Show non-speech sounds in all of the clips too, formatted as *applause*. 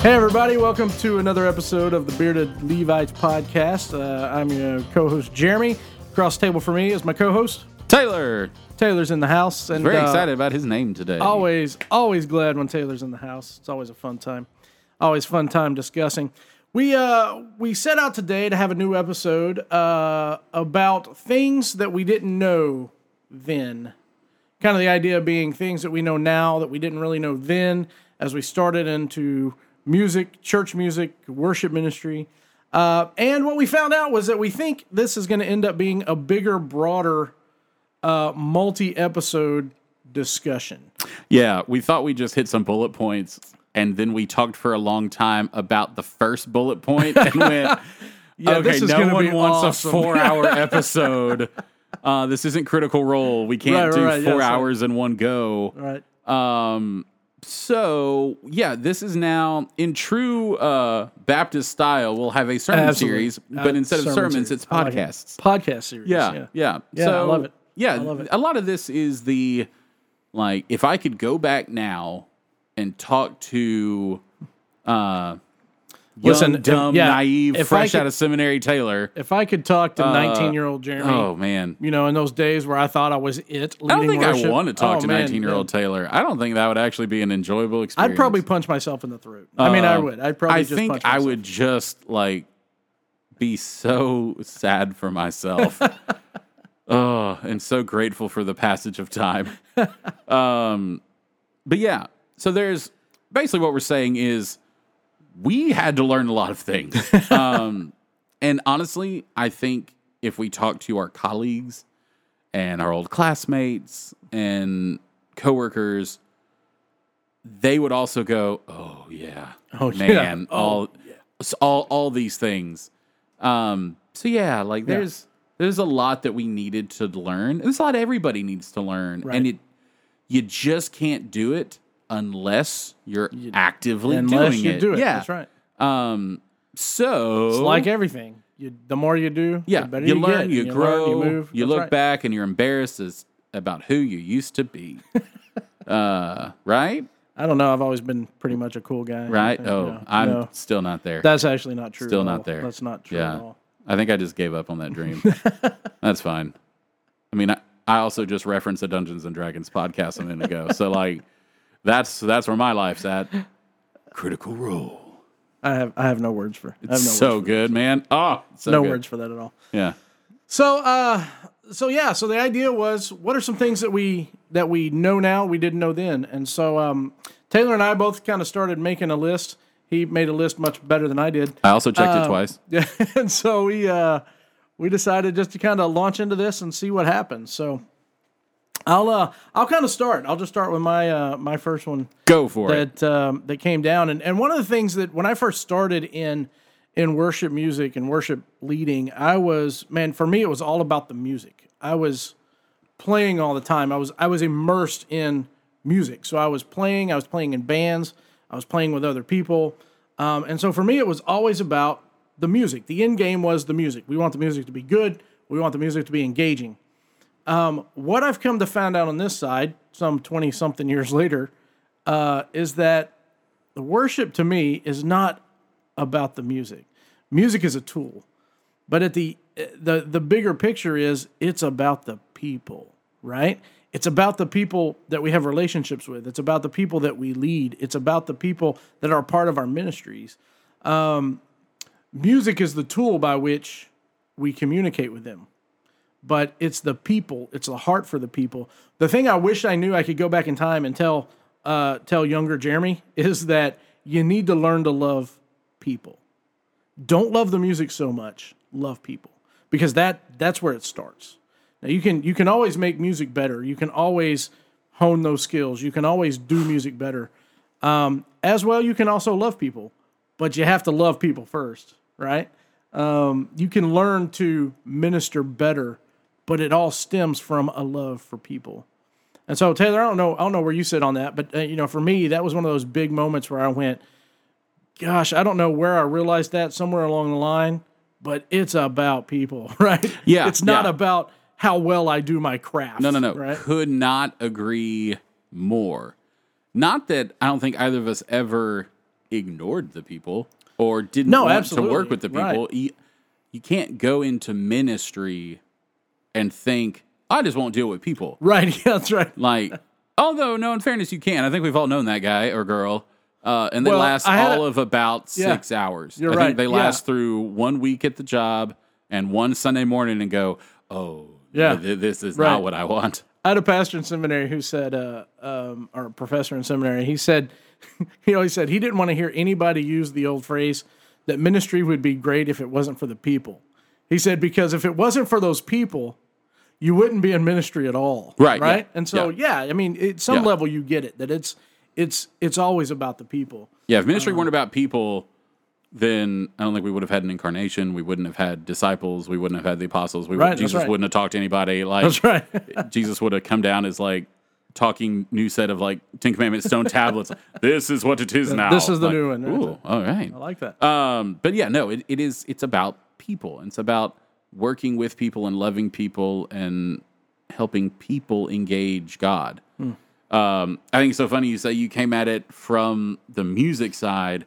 Hey, everybody, welcome to another episode of the Bearded Levites podcast. Uh, I'm your co host, Jeremy. Across the table for me is my co host, Taylor. Taylor's in the house. And Very uh, excited about his name today. Always, always glad when Taylor's in the house. It's always a fun time. Always fun time discussing. We uh we set out today to have a new episode uh about things that we didn't know then. Kind of the idea being things that we know now that we didn't really know then as we started into music, church music, worship ministry. Uh, and what we found out was that we think this is going to end up being a bigger, broader, uh, multi episode discussion. Yeah, we thought we just hit some bullet points, and then we talked for a long time about the first bullet point and *laughs* went, Yeah, okay, this is no one be wants awesome." a four-hour *laughs* episode. Uh, this isn't Critical Role. We can't Right, do right, four right. hours in one go. Right. Um, so yeah, this is now in true uh, Baptist style. We'll have a sermon Absolutely. series, but Uh, instead of sermon sermons, series. it's I like it. podcasts. Podcast series. Yeah, Yeah. yeah, Yeah, So, I love it. Yeah, I love it. a lot of this is the like if I could go back now and talk to uh young, Listen, dumb, yeah, naive, fresh could- out of seminary Taylor. If I could talk to 19 year old Jeremy, Oh man. you know, in those days where I thought I was it, I don't think worship, I want to talk oh, to 19 year old Taylor. I don't think that would actually be an enjoyable experience. I'd probably punch myself in the throat. I mean, I Uh, would. I'd probably I just think I would just like be so sad for myself. *laughs* oh, and so grateful for the passage of time. *laughs* um, but yeah, so there's basically what we're saying is we had to learn a lot of things. *laughs* um, and honestly, I think if we talk to our colleagues and our old classmates and coworkers, they would also go, "Oh yeah, Oh, yeah. man, Oh, all, s- all, all these things." Um, so yeah, like there's there's a lot that we needed to learn. There's a lot everybody needs to learn, Right. and it you just can't do it unless you're actively Unless doing you it. do it. Yeah, That's right. Um, so It's like everything. You, the more you do, yeah, the better you, you, learn, get. you learn, grow, you move. you That's look right. back, and you're embarrassed as, about who you used to be. *laughs* uh, right, I don't know. I've always been pretty much a cool guy. right. Oh, no, I'm no. still not there. That's actually not true. Still not there. That's not true at yeah, all. I think I just gave up on that dream. *laughs* That's fine. I mean, I, I also just referenced the Dungeons and Dragons podcast a minute ago, so like, that's that's where my life's at. Critical Role. I have I have no words for. I have no so good, man. Oh, so no good. words for that at all. Yeah. So, uh, so yeah, so the idea was, what are some things that we that we know now we didn't know then? And so, um, Taylor and I both kind of started making a list. He made a list much better than I did. I also checked Uh, it twice. *laughs* Yeah, and so we uh, we decided just to kind of launch into this and see what happens. So, I'll uh, I'll kind of start. I'll just start with my uh, my first one Go for it. that um, that came down. And and one of the things that when I first started in in worship music and worship leading, I was man for me it was all about the music. I was playing all the time. I was I was immersed in music. So I was playing. I was playing in bands. I was playing with other people. Um, and so for me, it was always about the music. The end game was the music. We want the music to be good. We want the music to be engaging. Um, what I've come to find out on this side, some 20 something years later, uh, is that the worship to me is not about the music. Music is a tool, but at the the the bigger picture is it's about the people, right? It's about the people that we have relationships with. It's about the people that we lead. It's about the people that are part of our ministries. Um, music is the tool by which we communicate with them but it's the people it's the heart for the people. The thing i wish i knew i could go back in time and tell uh, tell younger jeremy *laughs* is that you need to learn to love people. Don't love the music so much love people because that that's where it starts. Now you can you can always make music better. You can always hone those skills. You can always do music better. Um, as well you can also love people but you have to love people first right? Um, you can learn to minister better but it all stems from a love for people and so taylor i don't know i don't know where you sit on that but uh, you know for me that was one of those big moments where i went gosh i don't know where i realized that somewhere along the line but it's about people *laughs* right Yeah, it's not yeah. about how well i do my craft No, no, no. right Could not agree more. Not that I don't think either of us ever ignored the people or didn't No, want absolutely. to work with the people. Right. You, you can't go into ministry and think, I just won't deal with people. Right. *laughs* Yeah, that's right. Like, although, no, in fairness, you can. I think we've all known that guy or girl. Uh, and they Well, last I had all a- of about Yeah. six hours. You're I right, think they yeah. last through one week at the job and one Sunday morning and go, oh, Yeah. th- this is Right. not what I want. I had a pastor in seminary who said, uh, um, or a professor in seminary, he said, *laughs* he always said he didn't want to hear anybody use the old phrase that ministry would be great if it wasn't for the people. He said, because if it wasn't for those people, you wouldn't be in ministry at all. Right, Right. yeah, And so, yeah. I mean, at some Yeah. level, you get it that it's, it's, it's always about the people. Yeah, if ministry Uh-huh. weren't about people, then I don't think we would have had an incarnation. We wouldn't have had disciples. We wouldn't have had the apostles. We Right, Jesus right. wouldn't have talked to anybody. Like That's right. *laughs* Jesus would have come down as like talking new set of like Ten Commandments stone *laughs* tablets. this is what it is now. This is the Like, new one. That's Ooh, all right. I like that. Um, but yeah, no, it, it is. It's about people. It's about working with people and loving people and helping people engage God. Um, I think it's so funny you say you came at it from the music side.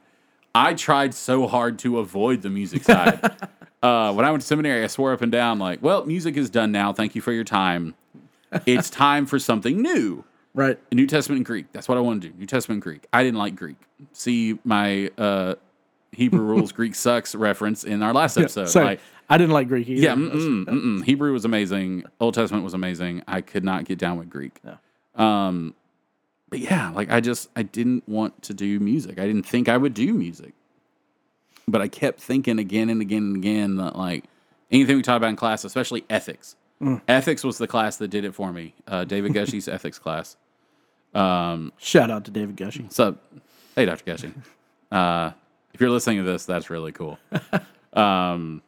I tried so hard to avoid the music side. *laughs* uh, when I went to seminary, I swore up and down, like, well, music is done now. Thank you for your time. It's *laughs* time for something new. right. New Testament and Greek. That's what I want to do. New Testament and Greek. I didn't like Greek. See my uh, Hebrew *laughs* rules, Greek sucks reference in our last episode. So Like, I didn't like Greek either. yeah, mm-mm, mm-mm. Hebrew was amazing. Old Testament was amazing. I could not get down with Greek. Um, but yeah, like I just I didn't want to do music. I didn't think I would do music, but I kept thinking again and again and again that like anything we talked about in class, especially ethics. Ethics was the class that did it for me. Uh, David *laughs* Gushee's ethics class. Um, Shout out to David Gushee. What's up? Hey, Dr. Gushee. *laughs* Uh, if you're listening to this, that's really cool. *laughs* Um,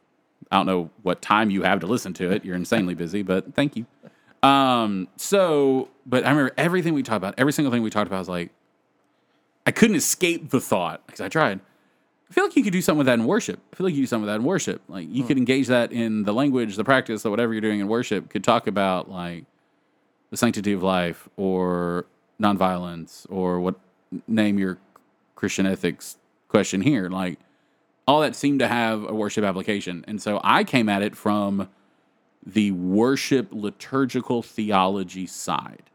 I don't know what time you have to listen to it. You're insanely busy, but thank you. Um, so, but I remember everything we talked about, every single thing we talked about was like, I couldn't escape the thought because I tried. I feel like you could do something with that in worship. I feel like you do something with that in worship. Like you could engage that in the language, the practice, that whatever you're doing in worship could talk about like the sanctity of life or nonviolence or what name your Christian ethics question here. Like all that seemed to have a worship application. And so I came at it from the worship liturgical theology side.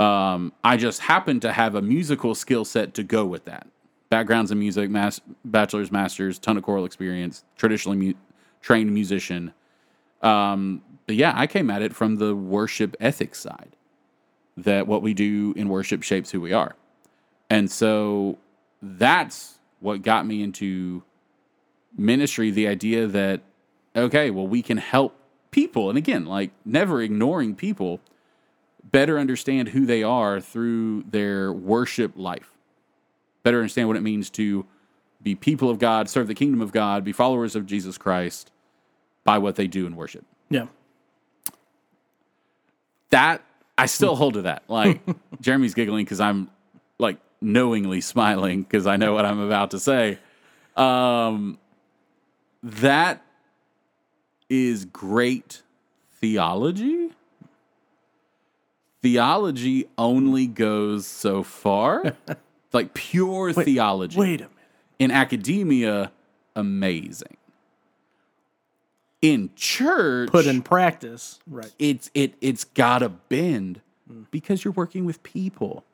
Um, I just happened to have a musical skill set to go with that. Backgrounds in music, mas- bachelor's, master's, ton of choral experience, traditionally mu- trained musician. Um, but yeah, I came at it from the worship ethics side. That what we do in worship shapes who we are. And so that's what got me into ministry the idea that, okay, well, we can help people. And again, like never ignoring people, better understand who they are through their worship life, better understand what it means to be people of God, serve the kingdom of God, be followers of Jesus Christ by what they do in worship. Yeah. that I still hmm. hold to that. Like *laughs* Jeremy's giggling because I'm like knowingly smiling because I know what I'm about to say. Um, that is great theology. Theology only goes so far, *laughs* like pure theology. Wait a minute. In academia, amazing. In church, Put in practice. Right. it's it it's gotta bend because you're working with people.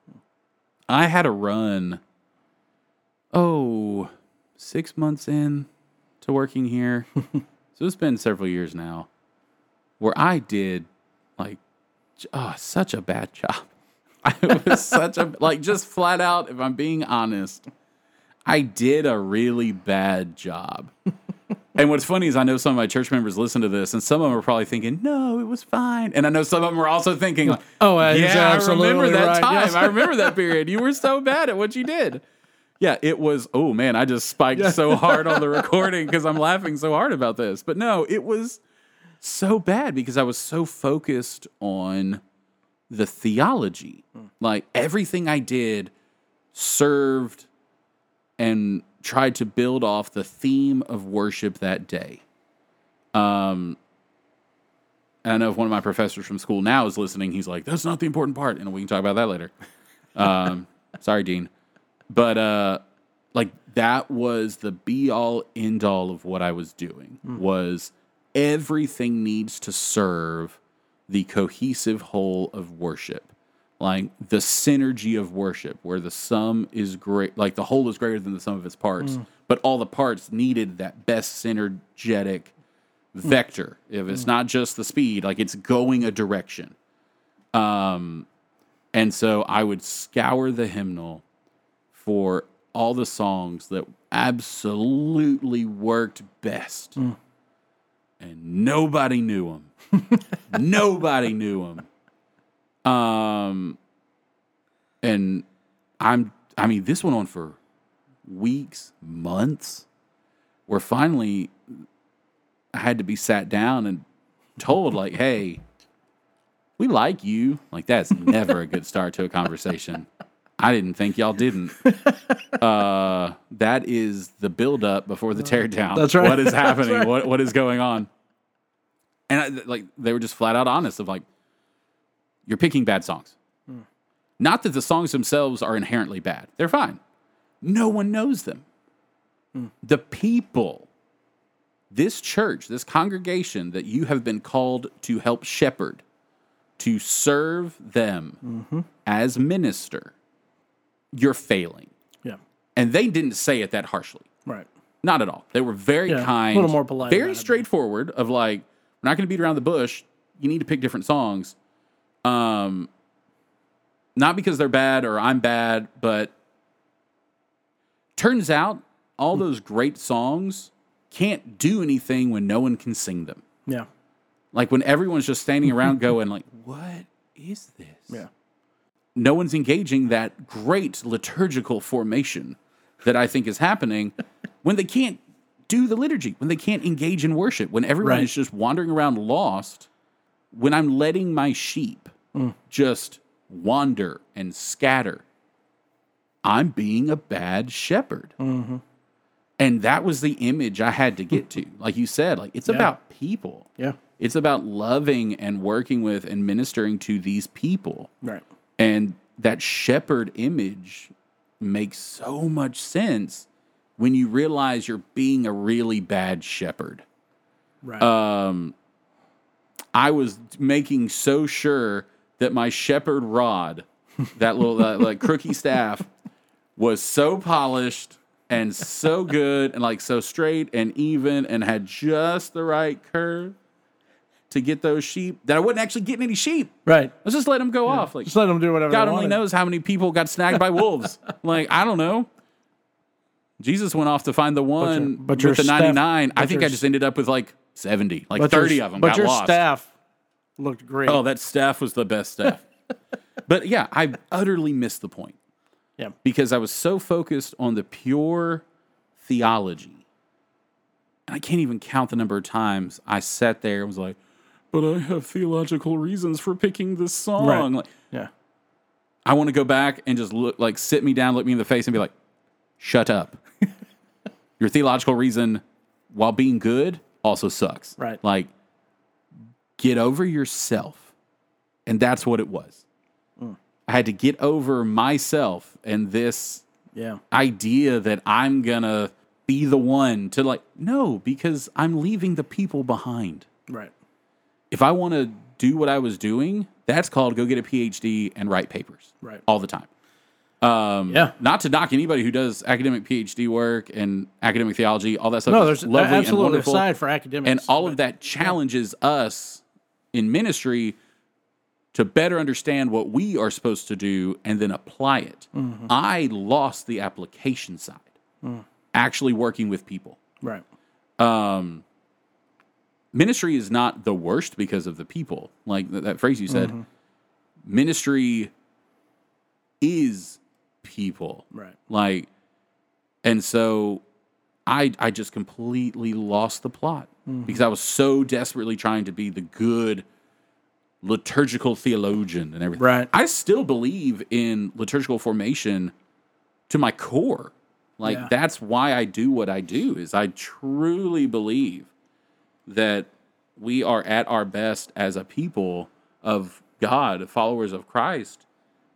I had a run oh six months in to working here. *laughs* so it's been several years now where I did like oh such a bad job. *laughs* I was such a like just flat out if I'm being honest, I did a really bad job. And what's funny is I know some of my church members listen to this, and some of them are probably thinking, "No, it was fine." And I know some of them are also thinking, like, Oh, uh, yeah, I remember that right, time. yes. I remember that period. You were so bad at what you did." Yeah, it was. Oh man, I just spiked so hard on the recording because I'm laughing so hard about this. But no, it was so bad because I was so focused on the theology. Like everything I did served and tried to build off the theme of worship that day. Um, and I know if one of my professors from school now is listening, he's like, "That's not the important part," and we can talk about that later. Um, *laughs* sorry, Dean, but uh, like that was the be all end all of what I was doing was everything needs to serve the cohesive whole of worship. Like the synergy of worship, where the sum is great, like the whole is greater than the sum of its parts, mm. but all the parts needed that best synergetic mm. vector. If it's mm. not just the speed, like it's going a direction. Um, and so I would scour the hymnal for all the songs that absolutely worked best. And nobody knew them. *laughs* nobody knew them. Um, and I'm, I mean, this went on for weeks, months, where finally I had to be sat down and told, like, hey, we like you. Like, that's *laughs* never a good start to a conversation. I didn't think y'all didn't. *laughs* Uh, that is the buildup before the teardown. That's right. What is *laughs* happening? right. What what is going on? And I, like they were just flat out honest of like, you're picking bad songs. Hmm. Not that the songs themselves are inherently bad; they're fine. No one knows them. Hmm. The people, this church, this congregation that you have been called to help shepherd, to serve them mm-hmm. as minister, you're failing. Yeah. And they didn't say it that harshly. Right. Not at all. They were very Yeah, a kind, little more polite very straightforward. Of like, we're not going to beat around the bush. You need to pick different songs. Um, not because they're bad or I'm bad, but turns out all those great songs can't do anything when no one can sing them. Yeah. Like when everyone's just standing around *laughs* going like, "What is this?" Yeah. no one's engaging that great liturgical formation that I think is happening *laughs* when they can't do the liturgy, when they can't engage in worship, when everyone Right. is just wandering around lost, when I'm letting my sheep just wander and scatter, I'm being a bad shepherd. And that was the image I had to get *laughs* to. Like you said, like it's about people. Yeah. It's about loving and working with and ministering to these people. Right. And that shepherd image makes so much sense when you realize you're being a really bad shepherd. Right. Um, I was making so sure that my shepherd rod, that little that, like crooky staff, was so polished and so good and like so straight and even and had just the right curve to get those sheep that I wasn't actually getting any sheep. right. Let's just let them go off. Like Just let them do whatever. God only knows how many people got snagged by wolves. *laughs* like I don't know. Jesus went off to find the one but your with the 99. I think I just ended up with like 70, like But 30 of them But got your lost. staff looked great. Oh, that staff was the best staff. *laughs* but yeah, I utterly missed the point yeah. because I was so focused on the pure theology. And I can't even count the number of times I sat there and was like, but I have theological reasons for picking this song. Right. Like, Yeah. I want to go back and just look like sit me down, look me in the face, and be like, "Shut up." *laughs* Your theological reason, while being good, also sucks. Right. Like, get over yourself, and that's what it was. Mm. I had to get over myself and this Yeah. idea that I'm gonna be the one to like no, because I'm leaving the people behind Right. if I want to do what I was doing, that's called go get a PhD and write papers. Right. All the time. Um, Yeah. Not to knock anybody who does academic PhD work and academic theology, all that stuff. No, there's lovely and absolutely a wonderful. side for academics. and all but- of that challenges us in ministry to better understand what we are supposed to do and then apply it. Mm-hmm. I lost the application side, Mm. actually working with people Right. um, ministry is not the worst because of the people. Like th- that phrase you said, Mm-hmm. ministry is people. Right. Like, and so I I just completely lost the plot Mm-hmm. because I was so desperately trying to be the good liturgical theologian and everything. Right. I still believe in liturgical formation to my core. Like Yeah. that's why I do what I do is I truly believe that we are at our best as a people of God, followers of Christ,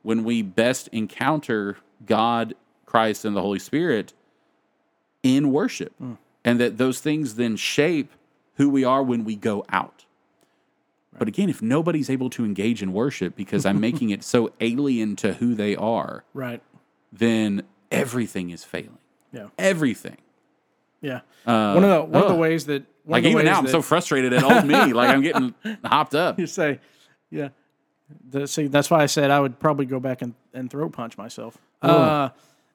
when we best encounter God, Christ, and the Holy Spirit in worship, mm. and that those things then shape who we are when we go out. But again, if nobody's able to engage in worship because I'm making it so *laughs* alien to who they are, Right. then everything is failing. Yeah. Everything. Yeah. Uh, one of the one of the ways that Like even now, I'm so frustrated at old me. Like I'm getting *laughs* hopped up. you say, yeah. The, see, that's why I said I would probably go back and, and throat punch myself. Uh,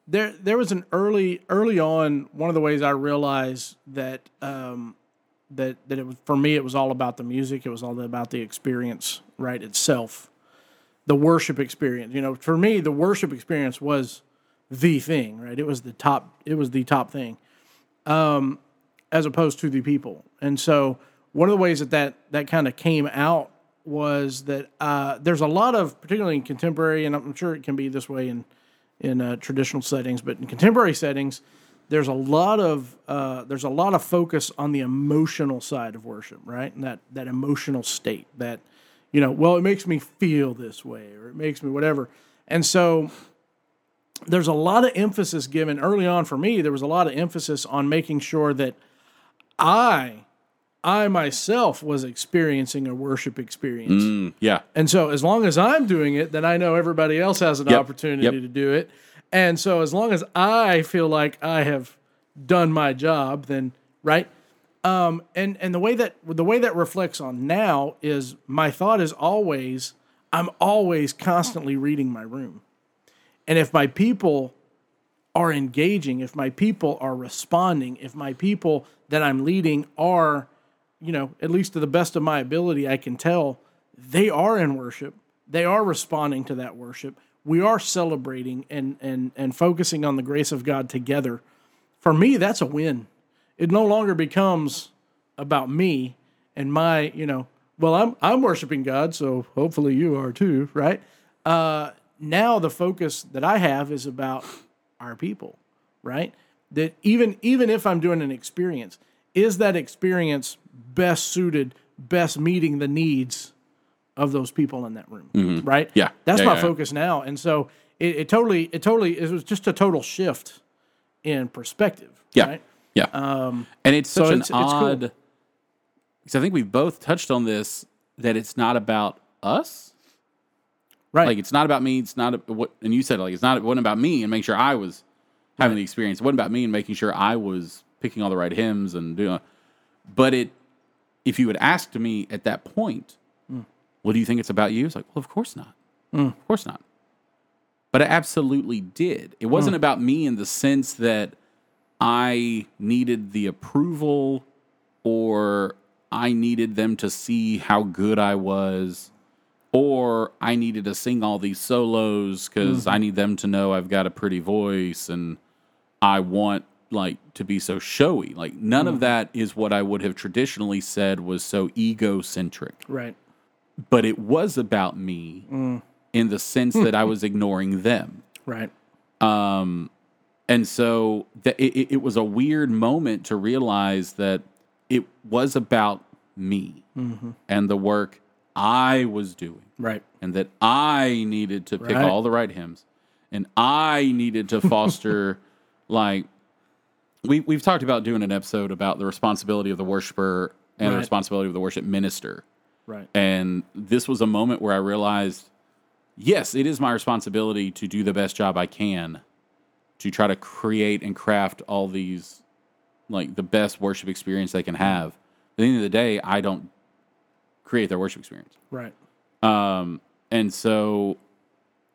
there, there was an early, early on. One of the ways I realized that, um, that that it was for me, it was all about the music. It was all about the experience, right itself, the worship experience. You know, for me, the worship experience was the thing, right? It was the top. It was the top thing as opposed to the people. And so one of the ways that that, that kind of came out was that uh, there's a lot of, particularly in contemporary, and I'm sure it can be this way in in uh, traditional settings, but in contemporary settings, there's a lot of uh, there's a lot of focus on the emotional side of worship, right? And that that emotional state that you know, well, it makes me feel this way, or it makes me whatever. And so there's a lot of emphasis given early on for me. There was a lot of emphasis on making sure that I, I myself was experiencing a worship experience. Mm, yeah. And so as long as I'm doing it, then I know everybody else has an Yep. opportunity Yep. to do it. And so as long as I feel like I have done my job, then right. Um, and and the way that the way that reflects on now is my thought is always I'm always constantly reading my room. And if my people are engaging, if my people are responding, if my people that I'm leading are, you know, at least to the best of my ability, I can tell they are in worship. They are responding to that worship. We are celebrating and and and focusing on the grace of God together. For me, that's a win. It no longer becomes about me and my, you know, well, I'm I'm worshiping God, so hopefully you are too, right? Uh, now the focus that I have is about our people, right? That even even if I'm doing an experience, is that experience best suited, best meeting the needs of those people in that room, right? Yeah. that's Yeah, my yeah, yeah. focus now, and so it, it totally, it totally, it was just a total shift in perspective, Yeah. right? Yeah. Um, and it's such so an it's- odd, because I think we've both touched on this that it's not about us. Right. Like it's not about me. It's not what, and you said like it's not. It wasn't about me and making sure I was having the experience. It wasn't about me and making sure I was picking all the right hymns and doing. But it, if you had asked me at that point, Hmm. well, do you think it's about you? It's like, well, of course not. Of course not. But it absolutely did. It wasn't Hmm. about me in the sense that I needed the approval or I needed them to see how good I was or I needed to sing all these solos because Mm-hmm. I need them to know I've got a pretty voice and I want like to be so showy. Like none Mm-hmm. of that is what I would have traditionally said was so egocentric. right. But it was about me Mm. in the sense that I was ignoring them. Right. Um and so that it, it- it was a weird moment to realize that it was about me Mm-hmm. and the work I was doing, Right. and that I needed to pick Right. all the right hymns, and I needed to foster *laughs* like we we've talked about doing an episode about the responsibility of the worshiper and the responsibility of the worship minister. Right. And this was a moment where I realized, yes, it is my responsibility to do the best job I can to try to create and craft all these, like the best worship experience they can have. At the end of the day, I don't create their worship experience. Right. Um, and so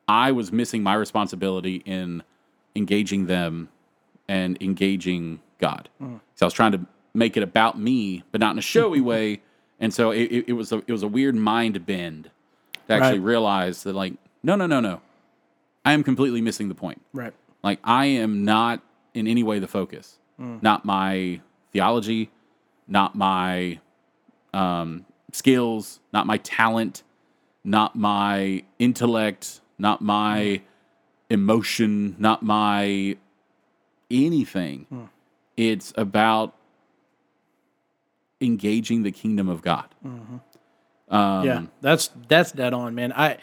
I was missing my responsibility in engaging them and engaging God. Hmm. So I was trying to make it about me, but not in a showy *laughs* way. And so it, it, it was a it was a weird mind bend to actually Right. realize that like no no no no, I am completely missing the point. Right. Like I am not in any way the focus. Hmm. Not my theology, not my um, skills, not my talent, not my intellect, not my hmm. emotion, not my anything. It's about engaging the kingdom of God. Um, yeah, that's that's dead on, man. I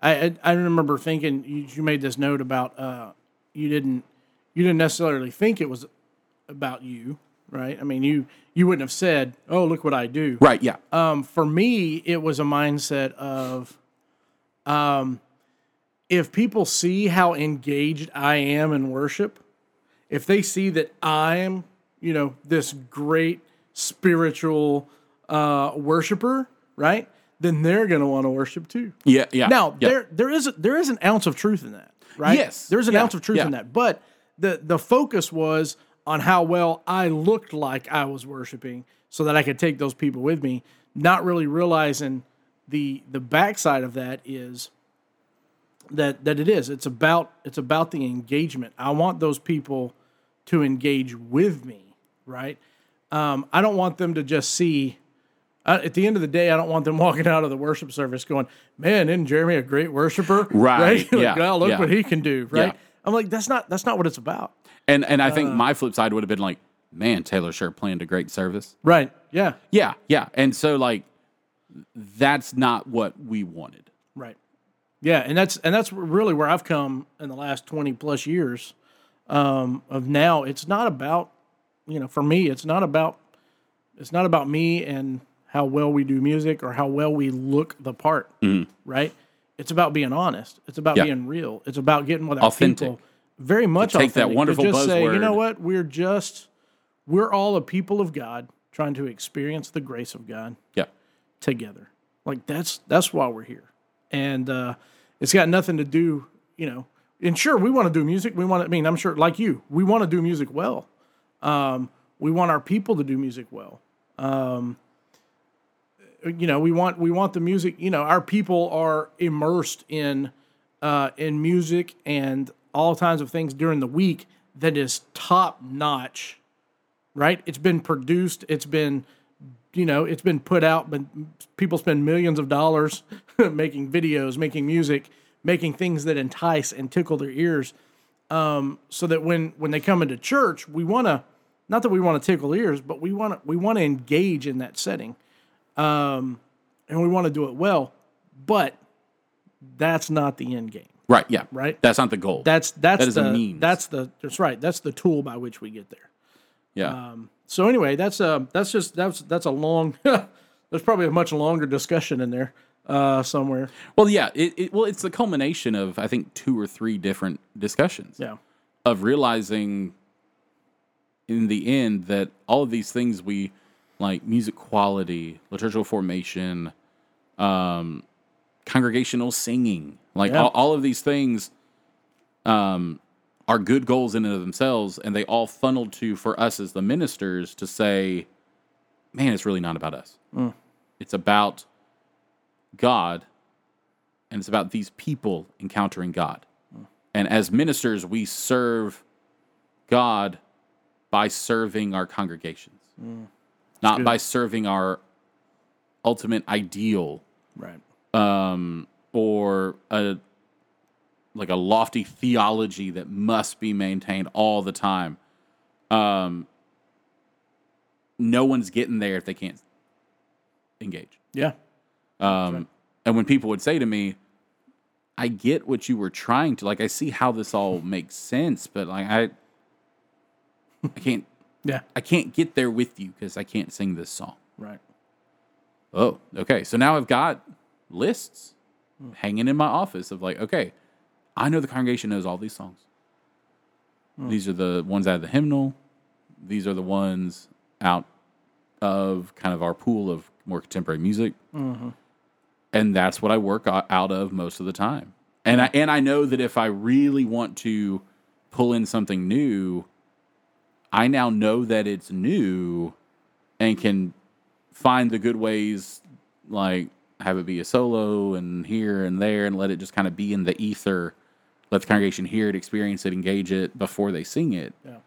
I I remember thinking you, you made this note about uh, you didn't you didn't necessarily think it was about you, right? I mean, you you wouldn't have said, "Oh, look what I do." you you wouldn't have said, "Oh, look what I do." Right. Yeah. Um, for me, it was a mindset of, um, if people see how engaged I am in worship, if they see that I'm, you know, this great spiritual uh, worshiper, right? Then they're going to want to worship too. yeah. Yeah. Now yeah. there there is a, there is an ounce of truth in that, right? Yes. there's an Yeah. ounce of truth Yeah. in that, but the the focus was on how well I looked like I was worshiping, so that I could take those people with me, not really realizing the the backside of that is that that it is it's about it's about the engagement. I want those people to engage with me, right? Um, I don't want them to just see uh, at the end of the day, I don't want them *laughs* walking out of the worship service going, "Man, isn't Jeremy a great worshiper?" *laughs* Right, *laughs* Like, yeah, "Wow, look yeah. what he can do. Right? Yeah. I'm like, that's not that's not what it's about. and and I uh, think my flip side would have been like, man, Taylor sure planned a great service. Right? Yeah. Yeah. Yeah. And so like, that's not what we wanted. Right. Yeah, and that's and that's really where I've come in the last twenty plus years. Um, of now, it's not about you know, for me, it's not about it's not about me and how well we do music or how well we look the part. Right. It's about being honest. It's about Yeah. being real. It's about getting with Authentic. people. Very much take that authentic. To wonderful just say, you know what? We're just we're all a people of God trying to experience the grace of God Yeah. together. Like that's that's why we're here, and uh, it's got nothing to do, you know. And sure, we want to do music. We want to. I mean, I'm sure, like you, we want to do music well. Um, we want our people to do music well. Um, you know, we want we want the music. You know, our people are immersed in uh, in music and all kinds of things during the week that is top notch. Right? It's been produced. It's been you know, it's been put out, but people spend millions of dollars *laughs* making videos, making music, making things that entice and tickle their ears. Um, so that when when they come into church, we want to not that we want to tickle ears, but we want to we want to engage in that setting, um, and we want to do it well. But that's not the end game, Right. Yeah. right? That's not the goal. That's that's That is the a means. that's the that's right. That's the tool by which we get there. yeah. So anyway, that's a that's just that's that's a long. *laughs* there's probably a much longer discussion in there uh, somewhere. well, yeah. It, it, well, it's the culmination of I think two or three different discussions Yeah, of realizing in the end that all of these things we like music quality, liturgical formation, um, congregational singing, like Yeah. all, all of these things um, are good goals in and of themselves, and they all funnel to for us as the ministers to say, man, it's really not about us. It's about God, and it's about these people encountering God. And as ministers, we serve God by serving our congregations, not by serving our ultimate ideal right. um, or a like a lofty theology that must be maintained all the time. Um, no one's getting there if they can't engage. Yeah, Um, And when people would say to me, "I get what you were trying to like, I see how this all makes sense, but like I, I can't, yeah, I can't get there with you because I can't sing this song." right. Oh, okay. So now I've got lists hanging in my office of like, okay, I know the congregation knows all these songs. These are the ones out of the hymnal. These are the ones out of kind of our pool of more contemporary music. And that's what I work out of most of the time. And I and I know that if I really want to pull in something new, I now know that it's new and can find the good ways like have it be a solo and here and there and let it just kind of be in the ether. Let the congregation hear it experience it engage it before they sing it. Yeah,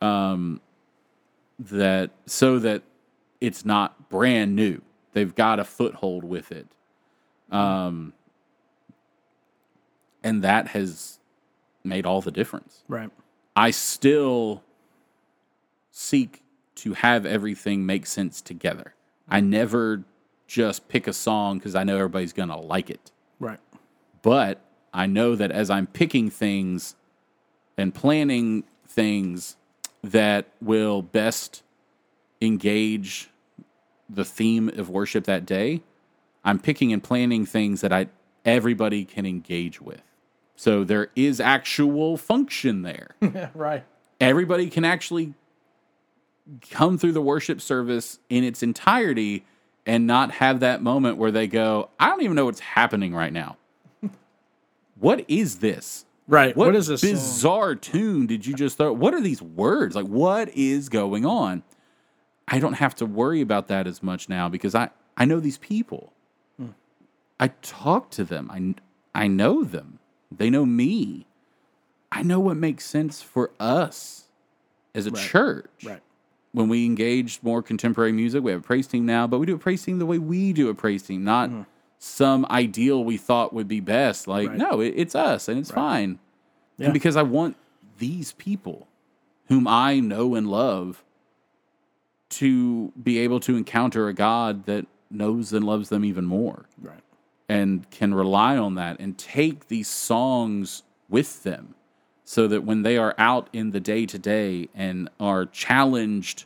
um, that so that it's not brand new. They've got a foothold with it um and that has made all the difference right. I still seek to have everything make sense together. I never just pick a song because I know everybody's going to like it. Right. But I know that as I'm picking things and planning things, that will best engage the theme of worship that day, I'm picking and planning things that I everybody can engage with. So there is actual function there. *laughs* right. everybody can actually come through the worship service in its entirety and not have that moment where they go, I don't even know what's happening right now. *laughs* what is this? Right. What, what is this? song? bizarre tune did you just throw? What are these words? Like, what is going on? I don't have to worry about that as much now because I, I know these people. I talk to them. I, I know them. They know me. I know what makes sense for us as a church. Right. When we engage more contemporary music, we have a praise team now, but we do a praise team the way we do a praise team, not mm-hmm. some ideal we thought would be best. Like, Right. no, it, it's us and it's fine. Yeah. And because I want these people whom I know and love to be able to encounter a God that knows and loves them even more Right. And can rely on that and take these songs with them so that when they are out in the day to day and are challenged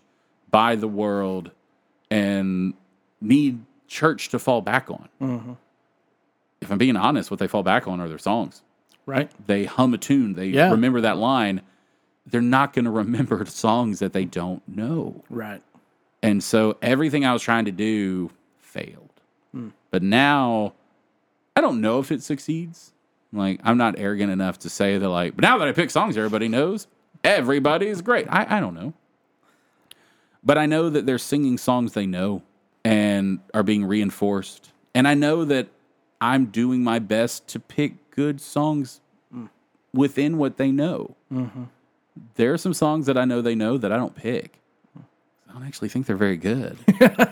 by the world and need church to fall back on. Mm-hmm. If I'm being honest, what they fall back on are their songs. Right. They hum a tune, they Yeah. remember that line. They're not going to remember songs that they don't know. Right. And so everything I was trying to do failed. Hmm. But now I don't know if it succeeds. Like I'm not arrogant enough to say that like, but now that I pick songs everybody knows, everybody's great. I, I don't know. But I know that they're singing songs they know and are being reinforced. And I know that I'm doing my best to pick good songs mm. within what they know. Mm-hmm. There are some songs that I know they know that I don't pick. I don't actually think they're very good.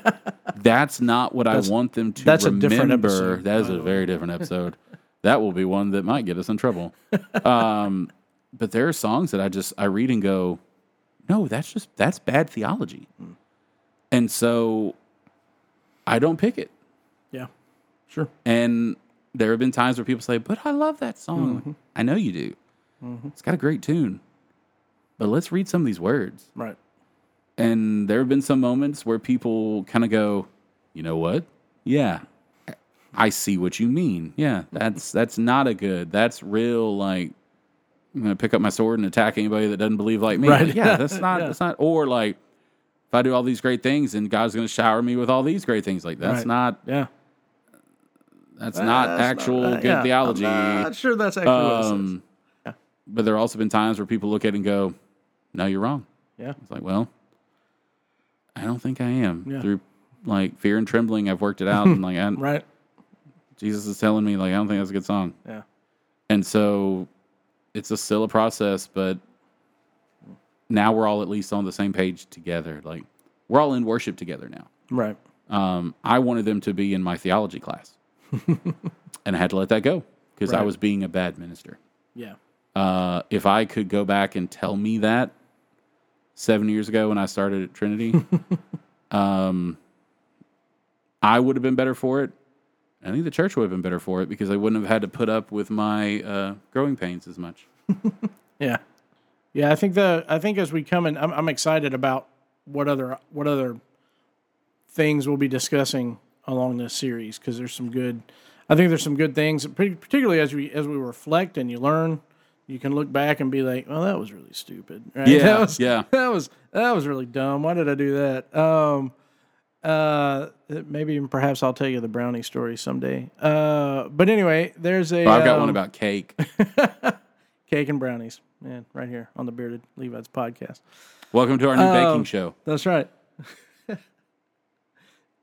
*laughs* that's not what I want them to that's a different episode, that is a oh. very different episode. *laughs* that will be one that might get us in trouble. *laughs* Um, but there are songs that I just I read and go, no, that's just that's bad theology. Hmm. And so I don't pick it. Yeah. Sure. And there have been times where people say, "But I love that song." I'm like, I know you do. Mm-hmm. It's got a great tune. But let's read some of these words. Right. And there have been some moments where people kind of go, "You know what? Yeah. I see what you mean. Yeah, that's that's not a good. That's real like I'm going to pick up my sword and attack anybody that doesn't believe like me. Right. Like, yeah, *laughs* that's not Yeah. that's not or like if I do all these great things and God's going to shower me with all these great things like that's Right. not Yeah. that's not That's actual not- good yeah, theology. I'm not sure that's actually what it says. Um, But there have also been times where people look at it and go, "No, you're wrong." Yeah. It's like, well, I don't think I am. Yeah. Through like fear and trembling, I've worked it out, and like I, *laughs* Right. Jesus is telling me, like I don't think that's a good song. Yeah. And so it's a still a process, but now we're all at least on the same page together. Like we're all in worship together now. Right. Um, I wanted them to be in my theology class, *laughs* and I had to let that go because I was being a bad minister. Yeah. Uh, if I could go back and tell me that seven years ago when I started at Trinity, *laughs* um, I would have been better for it. I think the church would have been better for it because I wouldn't have had to put up with my uh, growing pains as much. *laughs* Yeah. Yeah, I think the I think as we come in, I'm, I'm excited about what other what other things we'll be discussing along this series because there's some good. I think there's some good things, particularly as we as we reflect and you learn. You can look back and be like, "Well, that was really stupid." Right? Yeah, that was, yeah. that was that was really dumb. Why did I do that? Um, uh, maybe even perhaps I'll tell you the brownie story someday. Uh, but anyway, there's a. I've got um, one about cake. *laughs* cake and brownies, man, right here on the Bearded Levites podcast. Welcome to our new Um, baking show. That's right. *laughs*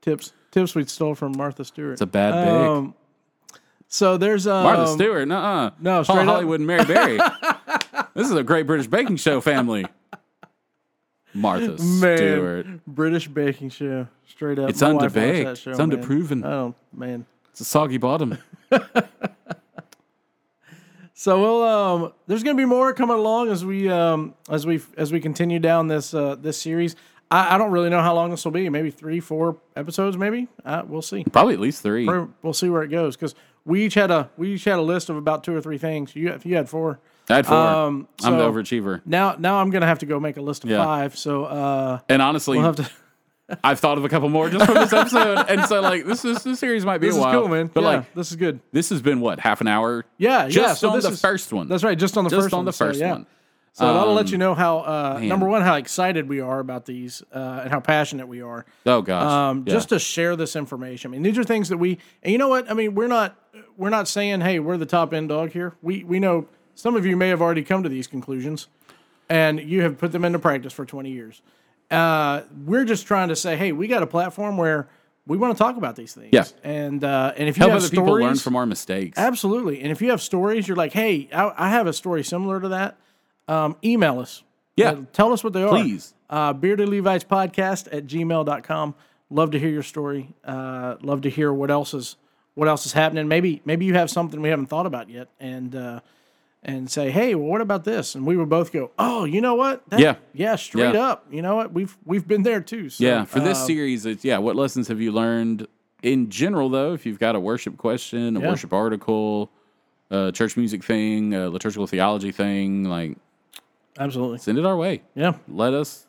tips, tips we stole from Martha Stewart. It's a bad bake. Um, so there's um, Martha Stewart, nuh-uh. no, Paul straight up. Hollywood and Mary Berry. *laughs* this is a great British baking show family. Martha man, Stewart. British baking show, straight up. It's underbaked. show, It's underproven. Oh man. It's a soggy bottom. *laughs* So we'll um, there's gonna be more coming along as we um, as we as we continue down this uh, this series. I, I don't really know how long this will be. Maybe three, four episodes. Maybe uh, we'll see. Probably at least three. We'll see where it goes because we each had a we each had a list of about two or three things. You if you had four. I had four. Um, I'm the overachiever. Now now I'm gonna have to go make a list of Yeah. five. So uh, And honestly, we'll have to. *laughs* I've thought of a couple more just from this episode. *laughs* and so, like, this is this series might be This a is while. cool, man. But yeah, like, this is good. this has been what half an hour. Yeah, yeah. So on the is, first one. That's right. Just on the Just first on one. the So, first yeah. one. So that'll let Um, you know how uh, number one how excited we are about these uh, and how passionate we are. Oh gosh, um, Yeah. just to share this information. I mean, these are things that we, and you know what? I mean, we're not, we're not saying, hey, we're the top end dog here. We we know some of you may have already come to these conclusions, and you have put them into practice for twenty years. Uh, we're just trying to say, hey, we got a platform where we want to talk about these things. Yeah. and uh, and if you help have other stories, people learn from our mistakes. absolutely, and if you have stories, you're like, hey, I, I have a story similar to that. Um, email us. Yeah. Uh, tell us what they are Please. uh, bearded levites podcast at gmail.com love to hear your story uh, love to hear what else is what else is happening maybe maybe you have something we haven't thought about yet and uh, and say hey well what about this and we would both go oh you know what That- Yeah. yeah straight Yeah. up you know what we've we've been there too so, Yeah, for this uh, series, it's yeah. What lessons have you learned in general, though? If you've got a worship question, a Yeah. worship article, a church music thing, a liturgical theology thing, like absolutely send it our way. yeah Let us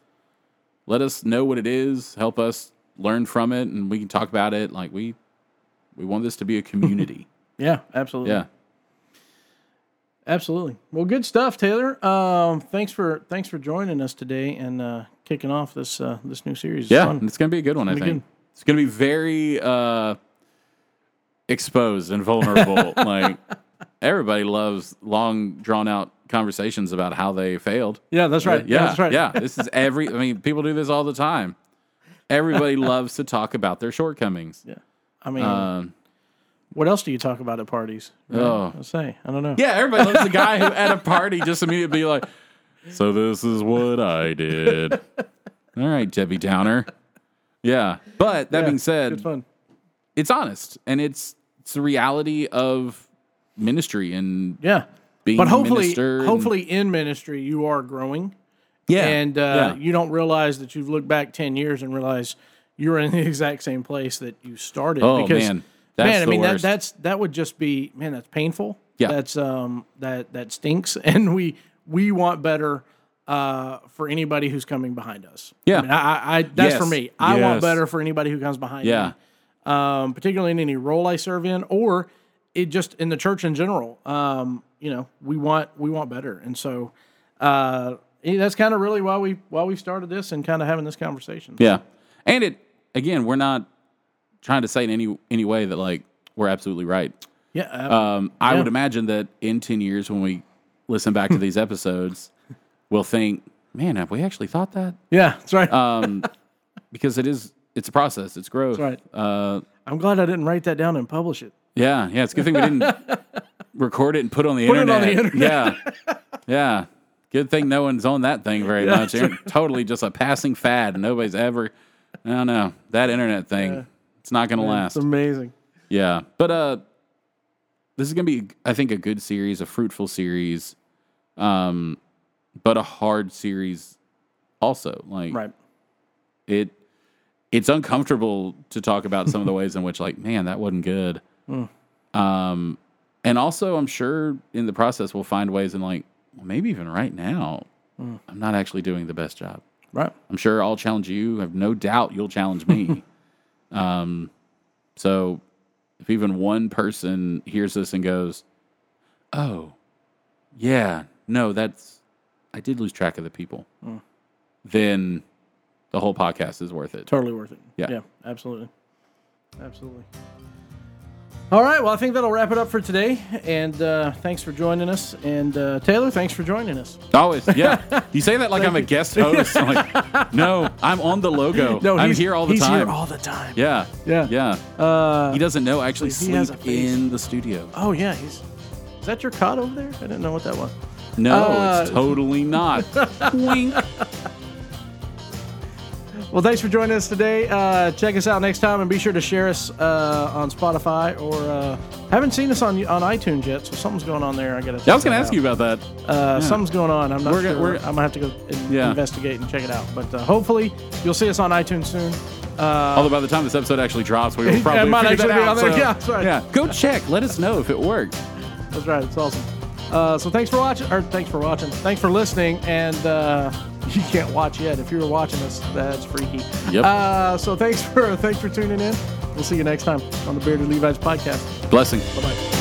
let us know what it is. Help us learn from it, and we can talk about it. Like we we want this to be a community. *laughs* yeah absolutely yeah, absolutely well good stuff taylor um, thanks for thanks for joining us today and uh, kicking off this uh, this new series It's yeah. fun. It's gonna be a good one. I think it's gonna be very uh, exposed and vulnerable. *laughs* like everybody loves long, drawn out conversations about how they failed. yeah that's right Yeah, that's right Yeah, this is every. I mean, people do this all the time. Everybody *laughs* loves to talk about their shortcomings. yeah i mean Um, What else do you talk about at parties? Right? Oh. I'll say. I don't know. yeah, everybody loves the guy who at a party *laughs* just immediately be like, "So this is what I *laughs* did." All right, Debbie Downer. Yeah, but that Yeah, being said, fun. it's honest and it's it's the reality of ministry and Yeah. Being But hopefully, hopefully in ministry you are growing, yeah, and uh, yeah. you don't realize that you've looked back ten years and realize you're in *laughs* the exact same place that you started. Oh, because, man. That's man, I mean that that's that would just be man. That's painful. Yeah. That's um that that stinks, *laughs* and we we want better. Uh, for anybody who's coming behind us, Yeah. I, mean, I, I, that's for me. I want better for anybody who comes behind me. yeah, um, particularly in any role I serve in, or it just in the church in general. Um, you know, we want we want better, and so uh, that's kind of really why we why we started this and kind of having this conversation. yeah. And it again, we're not trying to say in any any way that like we're absolutely right. yeah, uh, Um, I Yeah. would imagine that in 10 years, when we listen back to these *laughs* episodes, we'll think, man, have we actually thought that? yeah, that's right. Um, because it is, it's a process, it's growth. That's right. Uh, I'm glad I didn't write that down and publish it. yeah, yeah. It's a good thing we didn't *laughs* record it and put it on the Put it internet. on the internet. Yeah. Yeah. Good thing no one's on that thing very Yeah, much. Totally just a passing fad. and Nobody's ever, I don't know, that internet thing, it's not going to last. It's amazing. Yeah, but uh, this is gonna be, I think, a good series, a fruitful series, um, but a hard series also. Like Right. it, it's uncomfortable to talk about some of the ways in which, like, man, that wasn't good. Hmm. Um, and also, I'm sure in the process we'll find ways and like, well, maybe even right now, Hmm. I'm not actually doing the best job. Right. I'm sure I'll challenge you. I have no doubt you'll challenge me. *laughs* um, so if even one person hears this and goes, "Oh, yeah, no, that's I did lose track of the people," then the whole podcast is worth it. Totally worth it. Yeah. Yeah. Absolutely. Absolutely. All right. Well, I think that'll wrap it up for today. And uh, thanks for joining us. And uh, Taylor, thanks for joining us. Always, yeah. *laughs* You say that like I'm a guest host. I'm like, no, I'm on the logo. *laughs* No, I'm he's here all the he's time. here all the time. yeah, Yeah. yeah. Uh, He doesn't know. I actually He has sleep a face. in the studio. oh yeah. He's. Is that your cot over there? I didn't know what that was. No, Uh, it's totally not. *laughs* Wink. Well, thanks for joining us today. Uh, check us out next time, and be sure to share us uh, on Spotify or uh, haven't seen us on on iTunes yet, so something's going on there. I gotta. Yeah, I was going to ask you about that. Uh, Something's going on. I'm not We're sure. gonna- we're- I'm gonna have to go in- Yeah. investigate and check it out. But uh, hopefully, you'll see us on iTunes soon. Uh, Although by the time this episode actually drops, we will *laughs* probably might figure that be out. on there. so- Yeah, that's right. Yeah, go check. Let us know if it worked. That's right. It's awesome. Uh, so thanks for watching, or thanks for watching. Thanks for listening. And uh, *laughs* you can't watch yet. If you're watching this, that's freaky. Yep. Uh, so thanks for *laughs* thanks for tuning in. We'll see you next time on the Bearded Levites podcast. Blessing. Bye bye.